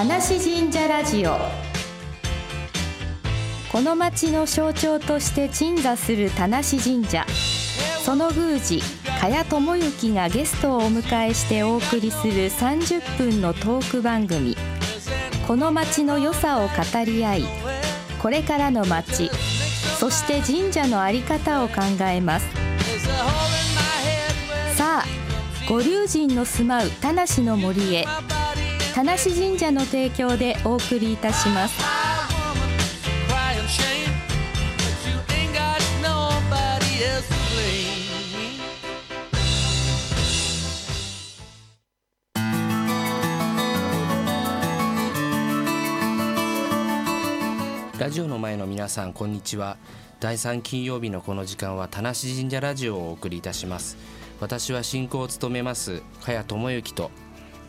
田無神社ラジオ。この町の象徴として鎮座する田無神社。その宮司茅智之がゲストをお迎えしてお送りする30分のトーク番組。この町の良さを語り合いこれからの町そして神社の在り方を考えます。さあご龍神の住まう田無の森へ。田無神社の提供でお送りいたします。ラジオの前の皆さんこんにちは。第3金曜日のこの時間は田無神社ラジオをお送りいたします。私は進行を務めます茅智之と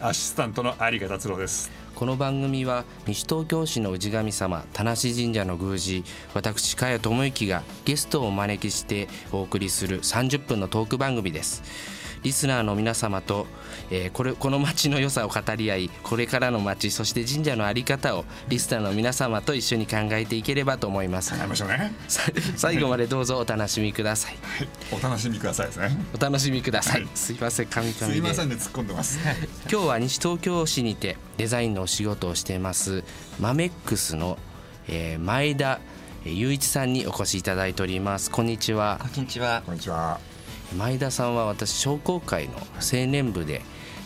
アシスタントの有賀達郎です。この番組は西東京市の氏神様田無神社の宮司私加谷智之がゲストをお招きしてお送りする30分のトーク番組です。リスナーの皆様と、えー、これこの町の良さを語り合いこれからの町そして神社の在り方をリスナーの皆様と一緒に考えていければと思います。考えましょうね。最後までどうぞお楽しみください、はい、お楽しみくださいですね。お楽しみください、はい、すいません神々すいませんね突っ込んでます。今日は西東京市にてデザインのお仕事をしていますマメックスの、えー、前田雄一さんにお越しいただいております。こんにちは。こんにちは。こんにちは前田さんは私商工会の青年部で、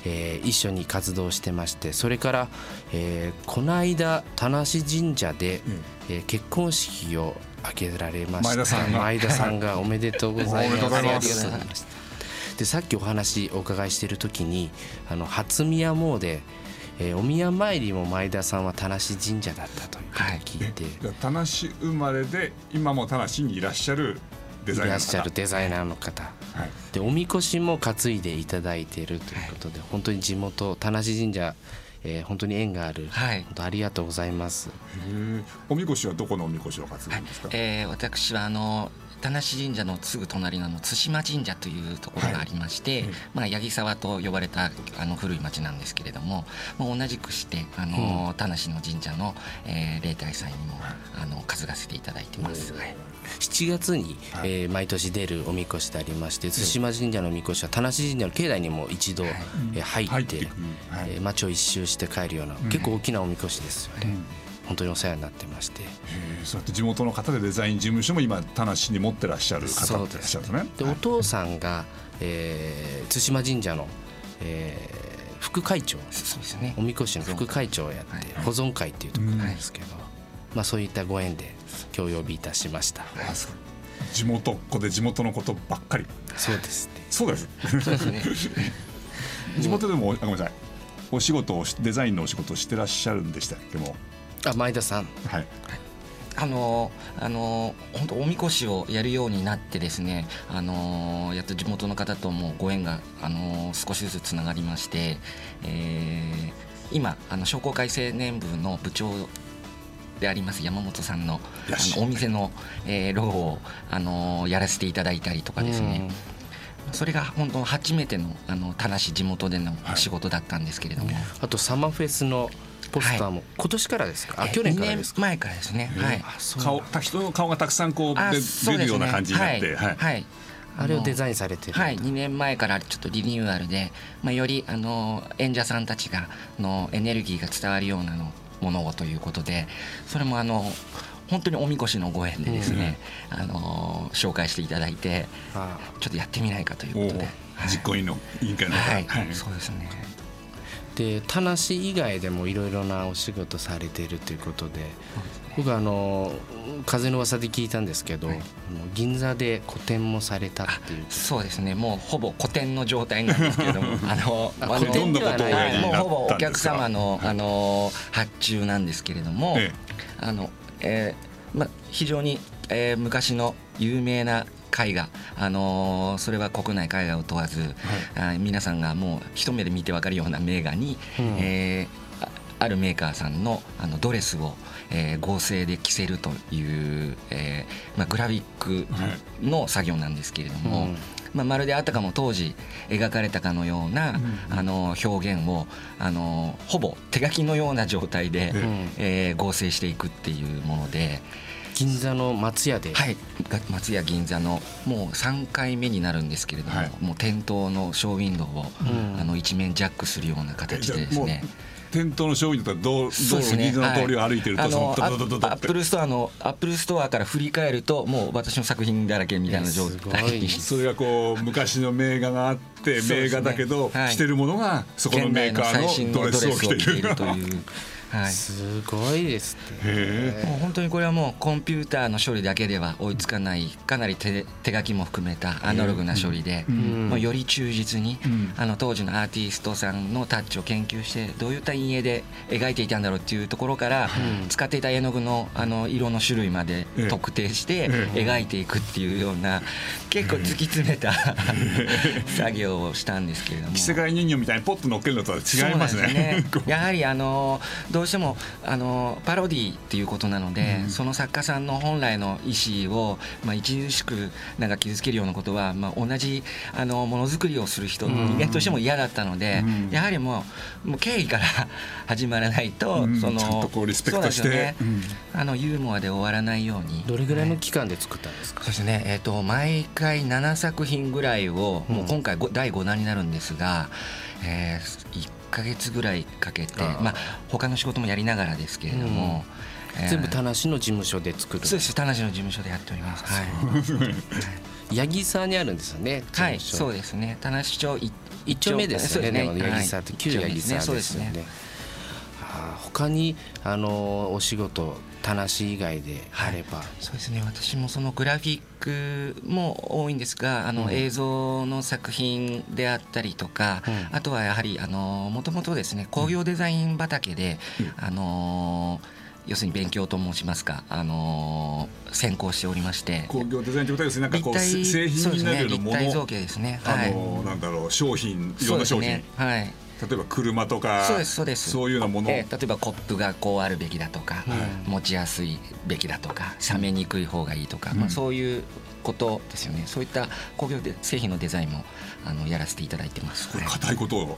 えー、一緒に活動してましてそれから、えー、この間田無神社で、うん、えー、結婚式を挙げられました。前田さんが。おめでとうございます。ありがとうございます。でさっきお話お伺いしている時にあの初宮詣えー、お宮参りも前田さんは田無神社だったということを聞いて、はい、田無生まれで今も田無にいらっしゃるデザイナーの方。いらっしゃるデザイナーの方、はい、でおみこしも担いでいただいているということで、はい、本当に地元田無神社えー、本当に縁がある、はい、本当ありがとうございます。おみこしはどこのおみこしを担ぐんですか？はい、えー、私はあの田無神社のすぐ隣の対馬神社というところがありまして、はい、まあ、八木沢と呼ばれたあの古い町なんですけれども、まあ、同じくしてあの、うん、田無の神社の、えー、例大祭にもあの担がせていただいてます。はい。7月に、はい、えー、毎年出るおみこしでありまして対馬神社のみこしは田無神社の境内にも一度、はい、えー、入って、はい、えー、町を一周して帰るような、うん、結構大きなおみこしですよね。うん本当にお世話になってましてそうやって地元の方でデザイン事務所も今田無に持ってらっしゃる方でいらっしゃるねで、お父さんが、えー、対馬神社の、えー、副会長ですねおみこしの副会長をやって、保存会っていうところなんですけど、まあ、そういったご縁で今日呼びいたしました。地元っ子で地元のことばっかり。そうです、ね、そうです。そうですね。地元でもごめんなさい。お仕事をデザインのお仕事をしてらっしゃるんでしたっけもあ前田さん。はい。あのあの本当おみこしをやるようになってですねあのやっと地元の方ともご縁があの少しずつつながりまして、えー、今あの商工会青年部の部長であります山本さんのあのお店の、えー、ロゴをあのやらせていただいたりとかですね、それが本当初めてのあの田無地元での仕事だったんですけれども、はい、あとサマーフェスのポスターも、今年からですか、あ去年からですか？前からですね、はい、顔人の顔がたくさんこう出るような感じになって、はい、はい。あれをデザインされてるはい。2年前からちょっとリニューアルで、まあ、よりあの演者さんたちがのエネルギーが伝わるようなのものをということでそれもあの本当におみこしのご縁でですね、うん、あの紹介していただいてちょっとやってみないかということで。実行委員の委員会のはい、はい、そうですねで田無以外でもいろいろなお仕事されているということで、僕あの風の噂で聞いたんですけど、はい、銀座で個展もされたっていう。そうですね。もうほぼ個展の状態なんですけれども あの個展ではないもうほぼお客様のあの発注なんですけれども、ええ、あのえーま、非常に、えー、昔の有名な絵画、あのー、それは国内海外を問わず、はい、皆さんがもう一目で見て分かるような名画に、うん、えー、あるメーカーさんのあのドレスを、えー、合成で着せるという、えーまあ、グラフィックの作業なんですけれども、うん、まあ、まるであたかも当時描かれたかのような、あの表現をあのほぼ手書きのような状態で、えー、合成していくっていうもので。銀座の松屋で。はい。松屋銀座のもう3回目になるんですけれども、はい、もう店頭のショーウィンドウを、うん、あの一面ジャックするような形でですね。店頭の商品だったら道道路、銀座の通りを歩いてると、はい、そのアップルストアのアップルストアから振り返るともう私の作品だらけみたいな状態。それがこう昔の名画があって名画だけど、ねはい、着てるものがそこのメーカーのドレスを着ている という。はい、すごいですねもう本当にこれはもうコンピューターの処理だけでは追いつかないかなり手手書きも含めたアナログな処理で、もうより忠実に、あの当時のアーティストさんのタッチを研究してどういった陰影で描いていたんだろうっていうところから、使っていた絵の具のあの色の種類まで特定して描いていくっていうような結構突き詰めた作業をしたんですけれども。着せ替え人形みたいにポッと乗っけるのとは違いますね。ね。やはりあのどうしてもあのパロディっていうことなので、うん、その作家さんの本来の意思を、まあ、著しくなんか傷つけるようなことは、まあ、同じあのものづくりをする人、うん、人間としても嫌だったので、うん、やはりもうもう敬意から 始まらないと、そのちゃんとこうリスペクトして、ね、あのユーモアで終わらないように。どれぐらいの期間で作ったんですか、そうですね、えーと、毎回7作品ぐらいを、もう今回第5弾になるんですが、えー、1か月ぐらいかけてまあ他の仕事もやりながらですけれども、うん。えー、全部田無の事務所で作る。そうです田無の事務所でやっております。はい。八木沢にあるんですよねはいそうですね。田無町一丁目ですよね。ね八木沢って旧八木沢ですよね、ね、他にあのお仕事田無以外であれば、はい、そうですね。私もそのグラフィックも多いんですがあの、映像の作品であったりとか、うん、あとはやはりもともとですね工業デザイン畑で、うん、あの要するに勉強と申しますか、あのー、専攻しておりまして。工業デザインということですねなんかこう製品になるようなもの、ね、造形ですね、はい、あのー、なんだろう商品いろんな商品、ね、はい。例えば車とかそうですそうです。そういうようなもの、えー、例えばコップがこうあるべきだとか、うん、持ちやすいべきだとか冷めにくい方がいいとか、うん、まあ、そういうことですよね。そういった工業で製品のデザインもあのやらせていただいてます。これ硬いことを、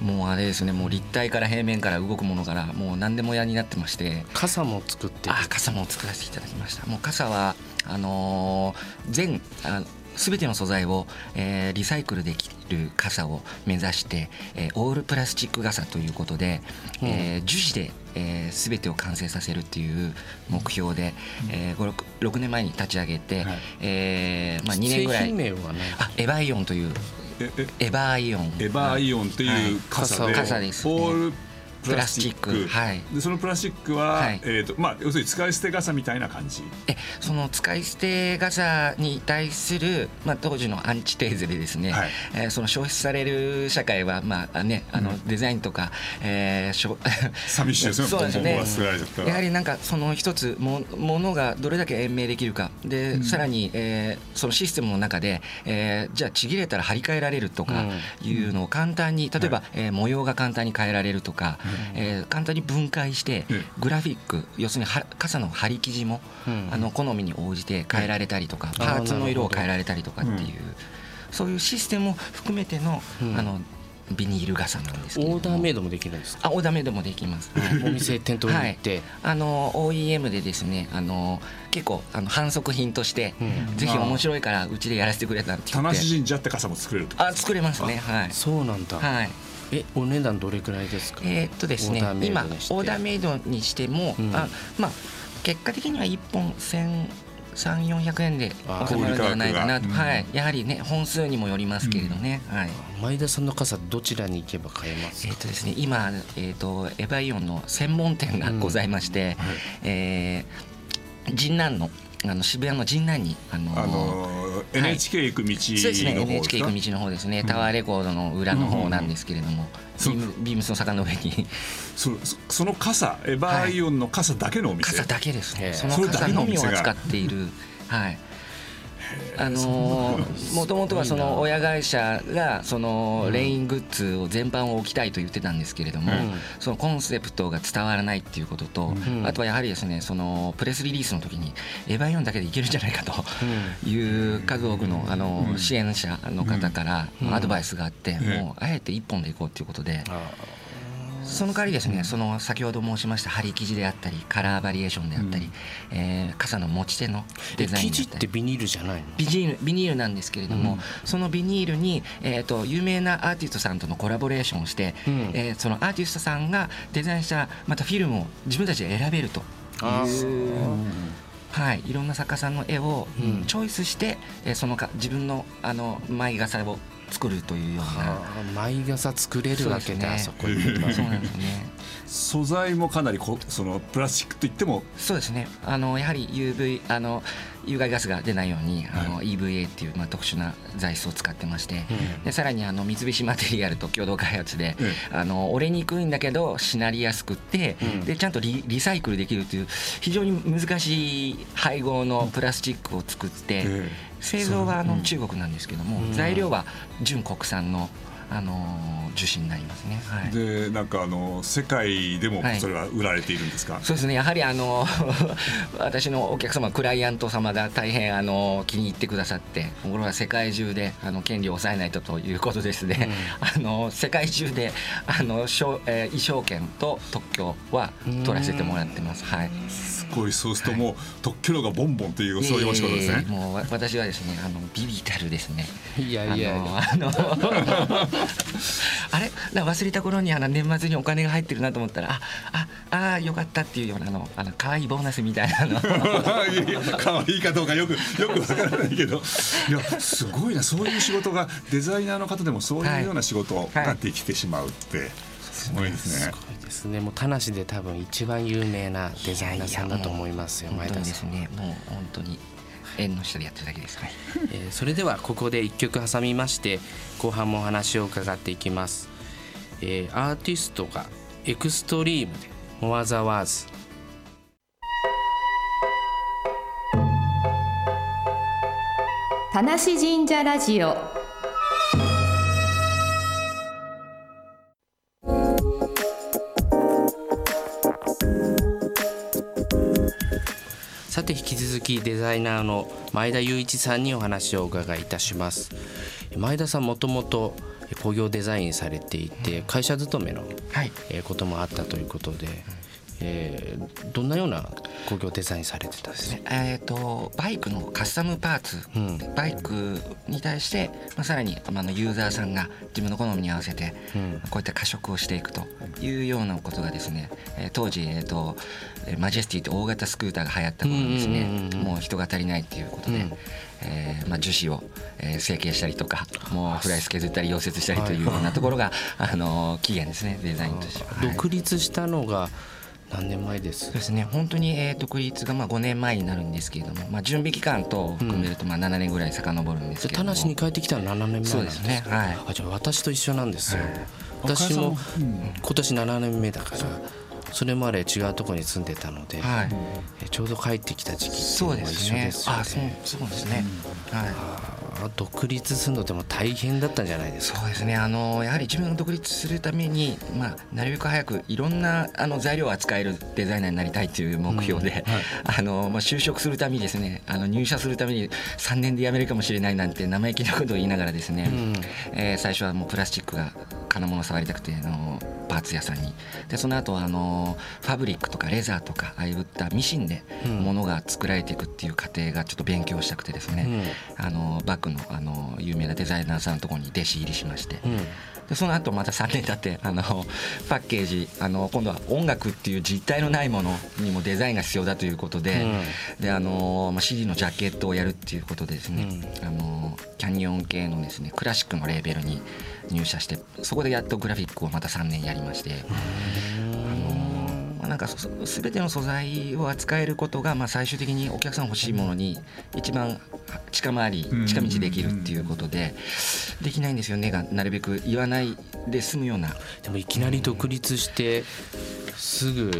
もうあれですねもう立体から平面から動くものからもう何でも屋になってまして。傘も作ってあ傘も作らせていただきました。もう傘はあのー、全あ全ての素材を、えー、リサイクルできる傘を目指して、えー、オールプラスチック傘ということで、うん、えー、樹脂で、えー、全てを完成させるっていう目標で、うん、えー、5 6, 6年前に立ち上げて、はい、えー、まあ、2年ぐらい。あエバイオンというエバイオン。エバイオンという傘で、はい、傘です、ね、オールプラスチック。はい。でそのプラスチックは、はい、えーとまあ、要するに使い捨て傘みたいな感じ。えその使い捨て傘に対する、まあ、当時のアンチテーゼでですね、はい、えー、その消費される社会は、まあね、あのデザインとか、うん、えー、しょ 寂しいですねそうですね。やはりなんかその一つもものがどれだけ延命できるか。で、うん、さらに、えー、そのシステムの中で、えー、じゃあちぎれたら張り替えられるとかいうのを簡単に例えば、はい、えー、模様が簡単に変えられるとか、えー、簡単に分解してグラフィック要するに傘の張り生地も、あの好みに応じて変えられたりとか、パーツの色を変えられたりとかっていう、そういうシステムも含めての,、あのビニール傘なんですオーダーメイドもできるんですあオーダーメイドもできます、はい、お店店頭に行って、はい、あの OEM でですねあの結構あの反則品として、うん、ぜひ面白いからうちでやらせてくれたって言って。田無神社って傘も作れるあ作れますね。はい。そうなんだ。はいえお値段どれくらいですか？えー、っとですね今オーダーメイドにしても、うん、あまあ結果的には1本1000 3 4 0円で収まるんではないかなと、はい、やはりね本数にもよりますけれどね、うん、はい、前田さんの傘どちらに行けば買えますえっ、とですね今、えーと、エヴァイオンの専門店がございまして、うん。はい、えー、神南のあの渋谷の神南にあのーあのー、NHK 行く道の方ですね NHK 行く道の方ですね、タワーレコードの裏の方なんですけれども、ビームビームスの坂の上に。そその傘エバーイオンの傘だけのお店、傘だけですね。その傘のみを扱っている。はいあのもともとはその親会社がそのレイングッズを全般を置きたいと言ってたんですけれども、そのコンセプトが伝わらないっていうことと、あとはやはりですねそのプレスリリースの時に「エヴァン4だけでいけるんじゃないか」という数多くのあの支援者の方からアドバイスがあってもうあえて1本でいこうということで。その代わりですね、その先ほど申しました針生地であったりカラーバリエーションであったり、うん、えー、傘の持ち手のデザイン生地ってビニールじゃないの？ビニールビニールなんですけれども、うん、そのビニールに、えーと、有名なアーティストさんとのコラボレーションをして、うん、えー、そのアーティストさんがデザインしたまたフィルムを自分たちで選べると。はい、いろんな作家さんの絵をチョイスして、うん、そのか自分のあの舞傘を作るというような。舞傘作れるわけね。そこにそうなんですね。素材もかなりこそのプラスチックといっても。そうですね。あのやはり UV あの有害ガスが出ないように、あの EVA っていう、まあ、特殊な材質を使ってまして、でさらにあの三菱マテリアルと共同開発で、あの折れにくいんだけどしなりやすくって、でちゃんとリリサイクルできるという非常に難しい配合のプラスチックを作って、製造はあの中国なんですけども、材料は純国産のあの受信になりますね。はい、でなんかあの世界でもそれは売られているんですか？はい、そうですねやはりあの 私のお客様クライアント様が大変あの気に入ってくださってこれは世界中であの権利を抑えないとということですね、うん、あの世界中であの、えー、衣装権と特許は取らせてもらってます。はいごいそうするともう、特許料がボンボンというそういうお仕事ですね。もう私はですねあのビビたるですね。いやいやあの あれ？忘れた頃にあの年末にお金が入ってるなと思ったらあああよかったっていうようなあのあの可愛いボーナスみたいなの。可愛いかどうかよくよくわからないけど。いやすごいなそういう仕事がデザイナーの方でもそういうような仕事ができてしまうって。はいはいすごいですね。すごいですね。もう田無で多分一番有名なデザイナーさんだと思いますよ。前田さん。ね。もう本当に縁の下でやってるだけです。はい、えー、それではここで一曲挟みまして後半もお話を伺っていきます。えー、アーティストがエクストリームでモアザワーズ。田無神社ラジオさて引き続きデザイナーの前田雄一さんにお話をお伺いいたします。前田さんもともと工業デザインされていて会社勤めのこともあったということで、えー、どんなような工業デザインされてたんですね。えっ、ー、とバイクのカスタムパーツ、うん、バイクに対して、まあ、さらに、まあ、のユーザーさんが自分の好みに合わせて、うん、こういった加色をしていくというようなことがですね、えー、当時、えーと、マジェスティって大型スクーターが流行った頃ですね、もう人が足りないっていうことで。うん。えーまあ、樹脂を、えー、成形したりとかもうフライス削ったり溶接したりというようなところが、あの起源ですね。デザインとしては。独立したのが何年前です？そうですね。本当に、えー、独立がまあ5年前になるんですけれども、まあ、準備期間と含めるとまあ7年ぐらい遡るんですけども、田無に帰ってきたの7年前そうですね。はい。あじゃあ私と一緒なんですよ、私も今年7年目だからそれまで違うところに住んでたので、はい、ちょうど帰ってきた時期っていうですよね。そう。そうですね。はい。独立するのでも大変だったんじゃないですか？そうですね。あのやはり自分が独立するために、まあなるべく早くいろんなあの材料を扱えるデザイナーになりたいという目標で、うんはい、あのまあ就職するためにですね、あの入社するために3年で辞めるかもしれないなんて生意気なことを言いながらですね、うん、えー、最初はもうプラスチックが金物触りたくてあのパーツ屋さんに。でその後あのファブリックとかレザーとかああいったミシンでものが作られていくっていう過程がちょっと勉強したくてですね、うん、あのバッグのあの有名なデザイナーさんのところに弟子入りしまして。うんでその後また3年経ってあのパッケージあの今度は音楽っていう実体のないものにもデザインが必要だということで,、であの、まあ、CD のジャケットをやるっていうことでですね、あのキャニオン系のですねクラシックのレーベルに入社してそこでやっとグラフィックをまた3年やりまして。なんか全ての素材を扱えることが、まあ、最終的にお客さん欲しいものに一番近回り近道できるっていうことでできないんですよね。がなるべく言わないで済むような。でもいきなり独立してすぐ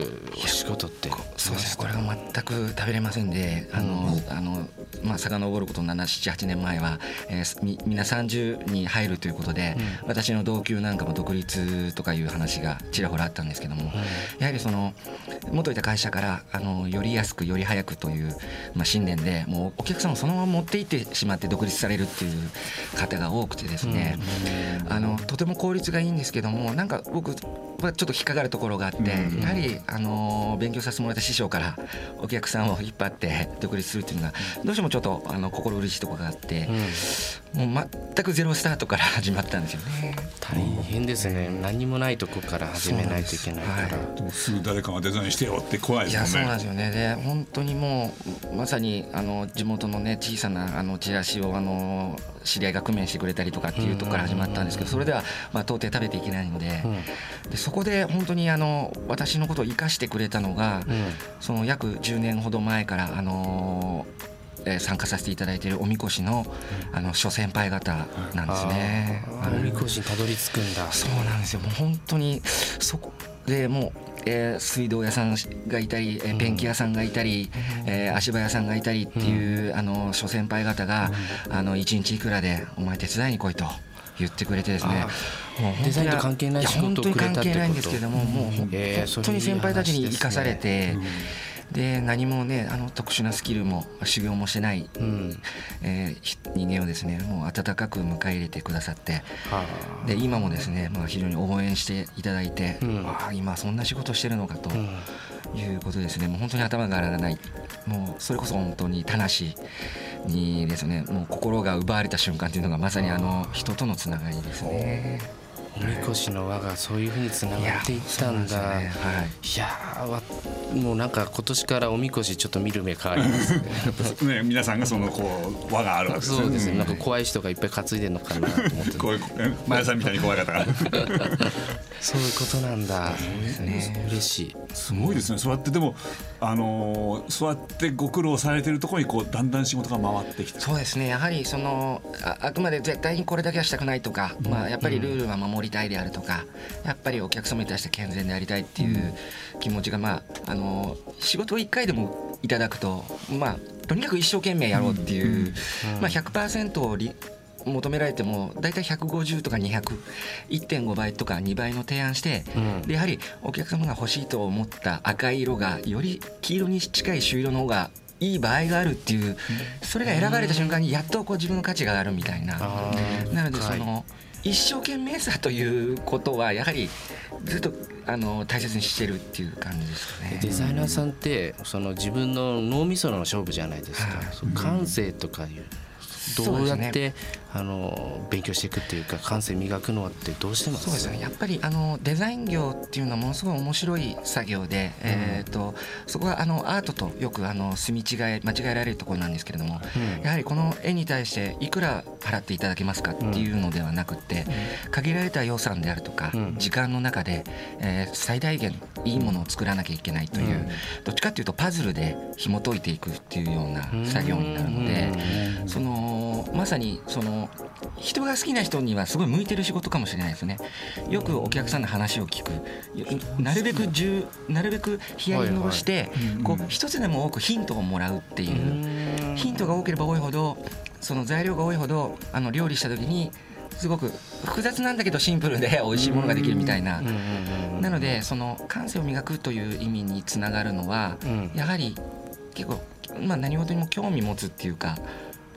お仕事って。そうですね。これが全く食べれませんであの、うん、あのまあ遡ること778年前は、えー、みみんな30に入るということで、うん、私の同級なんかも独立とかいう話がちらほらあったんですけども、うん、やはりその元いた会社からあのより安くより早くという、まあ、信念でもうお客さんをそのまま持っていってしまって独立されるっていう方が多くてですね、あのとても効率がいいんですけどもなんか僕はちょっと引っかかるところがあって、やはりあの勉強させてもらった師匠からお客さんを引っ張って独立するっていうのがどうしちょっとあの心苦しいところがあって、もう全くゼロスタートから始まったんですよね。大変ですね。何もないとこから始めないといけないから。すはい、すぐ誰かがデザインしてよって怖いですね。いやそうなんですよね。で本当にもうまさにあの地元のね小さなあのチラシをあの知り合いが工面してくれたりとかっていうところから始まったんですけど、それではまあ到底食べていけないので、でそこで本当にあの私のことを生かしてくれたのが、その約10年ほど前からあのえー、参加させていただいているおみこしのあの諸先輩方なんですね。おみこしにたどり着くんだ。そうなんですよ。もう本当にそこでもう。えー、水道屋さんがいたり、えー、ペンキ屋さんがいたり、えー、足場屋さんがいたりっていう、あの諸先輩方が、あの一日いくらでお前手伝いに来いと。言ってくれてですね。デザインと関係ない仕事をくれたってこと。本当に関係ないんですけどももう本当に先輩たちに生かされて、で何もねあの特殊なスキルも修行もしてない、うん、えー、人間をですねもう温かく迎え入れてくださってで今もですね、まあ、非常に応援していただいて、うん、あ今そんな仕事してるのかと。いうことですね。もう本当に頭が上がらない。もうそれこそ本当に魂にですねもう心が奪われた瞬間というのがまさにあの人とのつながりですね。おみこしの輪がそういうふうにつながっていったんだ。いや,、ねはい、いやもうなんか今年からおみこしちょっと見る目変わりますね。ね皆さんがそのこう輪があるわけですね。そうですね。なんか怖い人がいっぱい担いでるのかなと思って。こういう前さんみたいに怖い方が。そういうことなんだ。ね、嬉しい。すごいですね。そうやってでもあのそうやってご苦労されてるところにこうだんだん仕事が回ってきて。そうですね。やはりそのああくまで絶対にこれだけはしたくないとか、うん、まあやっぱりルールは守りたいであるとか、やっぱりお客様に対して健全でありたいっていう気持ちがまああの仕事を1回でもいただくとまあとにかく一生懸命やろうっていう、まあ100%を求められても大体150とか2001.5倍とか2倍の提案して、でやはりお客様が欲しいと思った赤い色がより黄色に近い朱色の方がいい場合があるっていうそれが選ばれた瞬間にやっとこう自分の価値が上がるみたいな。なのでその、一生懸命さということはやはりずっとあの大切にしてるっていう感じですね。デザイナーさんってその自分の脳みその勝負じゃないですか。はい、感性とかいうどうやって、ね、あの勉強していくっていうか感性磨くのはってどうしてます？そうですね。やっぱりあのデザイン業っていうのはものすごい面白い作業で、うん、えーと、そこはあのアートとよくあの住み違え間違えられるところなんですけれども、うん、やはりこの絵に対していくら払っていただけますかっていうのではなくて、うん、限られた予算であるとか、時間の中で、えー、最大限いいものを作らなきゃいけないという、どっちかっていうとパズルで紐解いていくっていうような作業になるので、そのまさにその人が好きな人にはすごい向いてる仕事かもしれないですね。よくお客さんの話を聞く。なるべくなるべくヒアリングをして、こう一つでも多くヒントをもらうっていう。ヒントが多ければ多いほどその材料が多いほどあの料理した時にすごく複雑なんだけどシンプルで 美味しいものができるみたいな。なのでその感性を磨くという意味につながるのはやはり結構まあ何事にも興味持つっていうか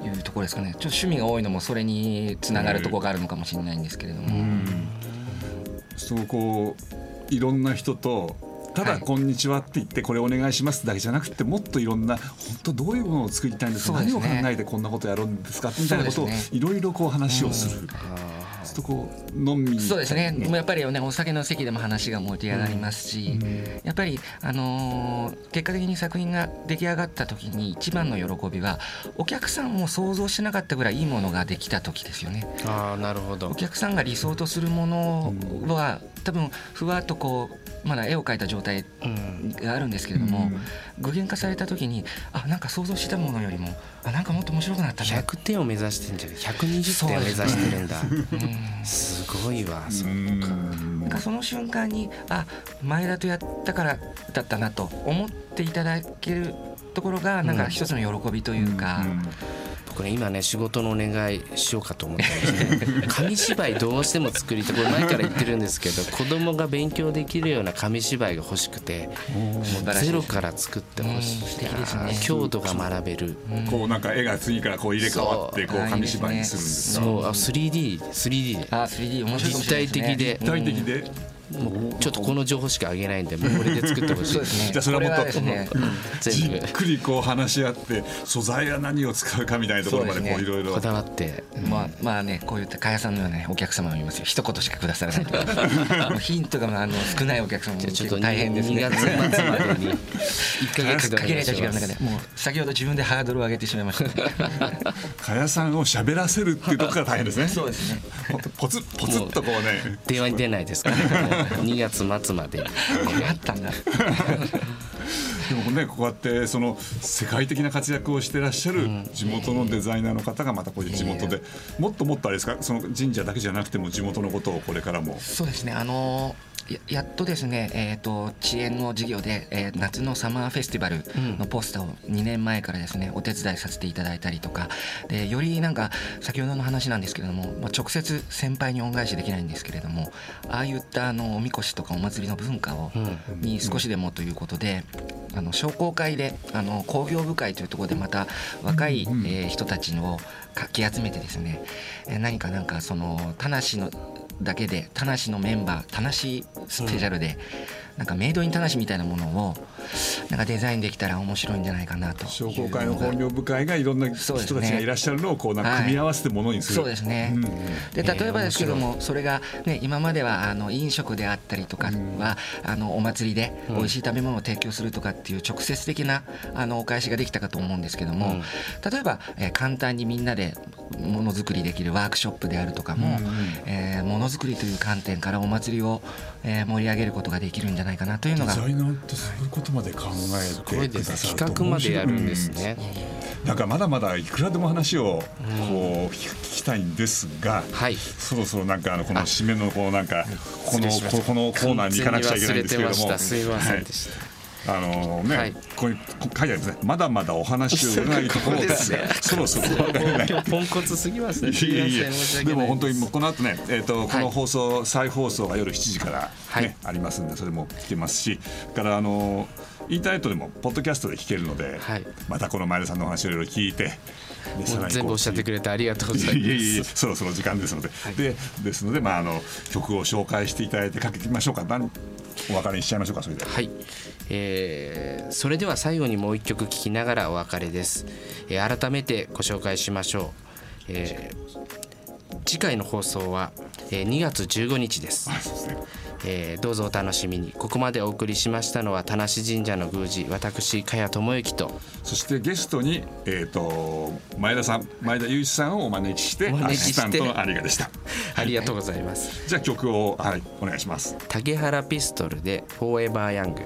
いうところですかね。ちょっと趣味が多いのもそれにつながるところがあるのかもしれないんですけれども。そうこういろんな人とただ「こんにちは」って言って「これお願いします」だけじゃなくてもっといろんな本当どういうものを作りたいんですか、ね、何を考えてこんなことやるんですか？みたいなことをいろいろこう話をする。とこう飲みそうですね。もうやっぱりねお酒の席でも話が盛り上がりますし、うん、やっぱり、あのー、結果的に作品が出来上がった時に一番の喜びはお客さんも想像してなかったぐらいいいものができた時ですよね。あなるほど。お客さんが理想とするものは、多分ふわっとこうまだ絵を描いた状態があるんですけれども、具現化された時にあなんか想像したものよりもあなんかもっと面白くなったね。100点を目指してんじゃない？120点を目指してるんだ。すごいわそうか。なんかその瞬間にあ前田とやったからだったなと思っていただけるところがなんか一つの喜びというか、僕ね今ね仕事のお願いしようかと思ってまして紙芝居どうしても作りたい。これ前から言ってるんですけど子供が勉強できるような紙芝居が欲しくてもうゼロから作ってほしい。うん素敵ですね。郷土が学べる。こうなんか絵が次からこう入れ替わってこう紙芝居にするんですねそうあ 3D3D であ 3D 面白い立体的で。立体的でもうちょっとこの情報しかあげないんでもうこれで作ってほしいですね。じゃあそれはもっとね。じっくりこう話し合って素材は何を使うかみたいなところまでこいろいろ。こだわって。まあまあねこういった加谷さんのようなねお客様もいますよ。一言しかくださらないと。か もうヒントがあの少ないお客様もじゃあちょっと大変です2ね月末までに。1ヶ月でお願限られた時間の中でもう先ほど自分でハードルを上げてしまいました、加谷さんを喋らせるっていうところが大変ですね。そうですね。ポツポツっとこうね。電話に出ないですから2月末までこれあったんだ でもねこうやってその世界的な活躍をしてらっしゃる地元のデザイナーの方がまたこういう地元で。もっともっとあれですか？その神社だけじゃなくても地元のことをこれからも。そうですね。あのややっとですね、えー、と遅延の事業で、えー夏のサマーフェスティバルのポスターを2年前からですねお手伝いさせていただいたりとか。でよりなんか先ほどの話なんですけれども、まあ、直接先輩に恩返しできないんですけれどもああいったあのおみこしとかお祭りの文化を、に少しでもということで、あの商工会であの工業部会というところでまた若い、えー人たちのかき集めてですね、えー何かなんかその田無のだけで田無のメンバー田無スペシャルで、なんかメイドイン田無みたいなものをなんかデザインできたら面白いんじゃないかなと商工会の本業部会がいろんな人そうですねたちがいらっしゃるのをこうなんか組み合わせてものにする、そうですね、うん。で例えばですけども、それが、ね、今まではあの飲食であったりとかは、あのお祭りで美味しい食べ物を提供するとかっていう直接的なあのお返しができたかと思うんですけども、例えば、えー簡単にみんなでものづくりできるワークショップであるとかも、えーものづくりという観点からお祭りを、えー盛り上げることができるるんじゃないかなというのがデザイナーってそういうことまで考えてくださる企画までやるんですね、うん。なんかまだまだいくらでも話をこう聞きたいんですが、はい。そろそろなんかあのこの締めのこうなんかこのここのコーナーに行かなくちゃいけないんですけれども。すいませんでした、はいあのね、はい。ここに書いてあるんですね。まだまだお話を伺いところです。がそろそろ今日ポンコツすぎますね。すいませんいえいえ申し訳ないでも本当にこの後ね、えー、とこはい。の放送、再放送が夜7時から、ねはい。ありますんでそれも聞けますしそれからあのインターネットでもポッドキャストで聞けるので、はい。またこの前田さんのお話をいろいろ聞いて全部おっしゃってくれてありがとうございます。いえいえそろそろ時間ですので、でですので、まあ、あの曲を紹介していただいてかけてみましょうか。何お別れにしちゃいましょうかそれで。ははい、えーそれでは最後にもう一曲聴きながらお別れです、えー改めてご紹介しましょう、えー次回の放送は、えー2月15日です、えーどうぞお楽しみに。ここまでお送りしましたのは田無神社の宮司私茅智之とそしてゲストに、えー、と前田さん前田雄一さんをお招きしてアシスタントの有賀でした。ありがとうございます。じゃあ曲を、はい、お願いします。竹原ピストルで「フォーエバーヤング」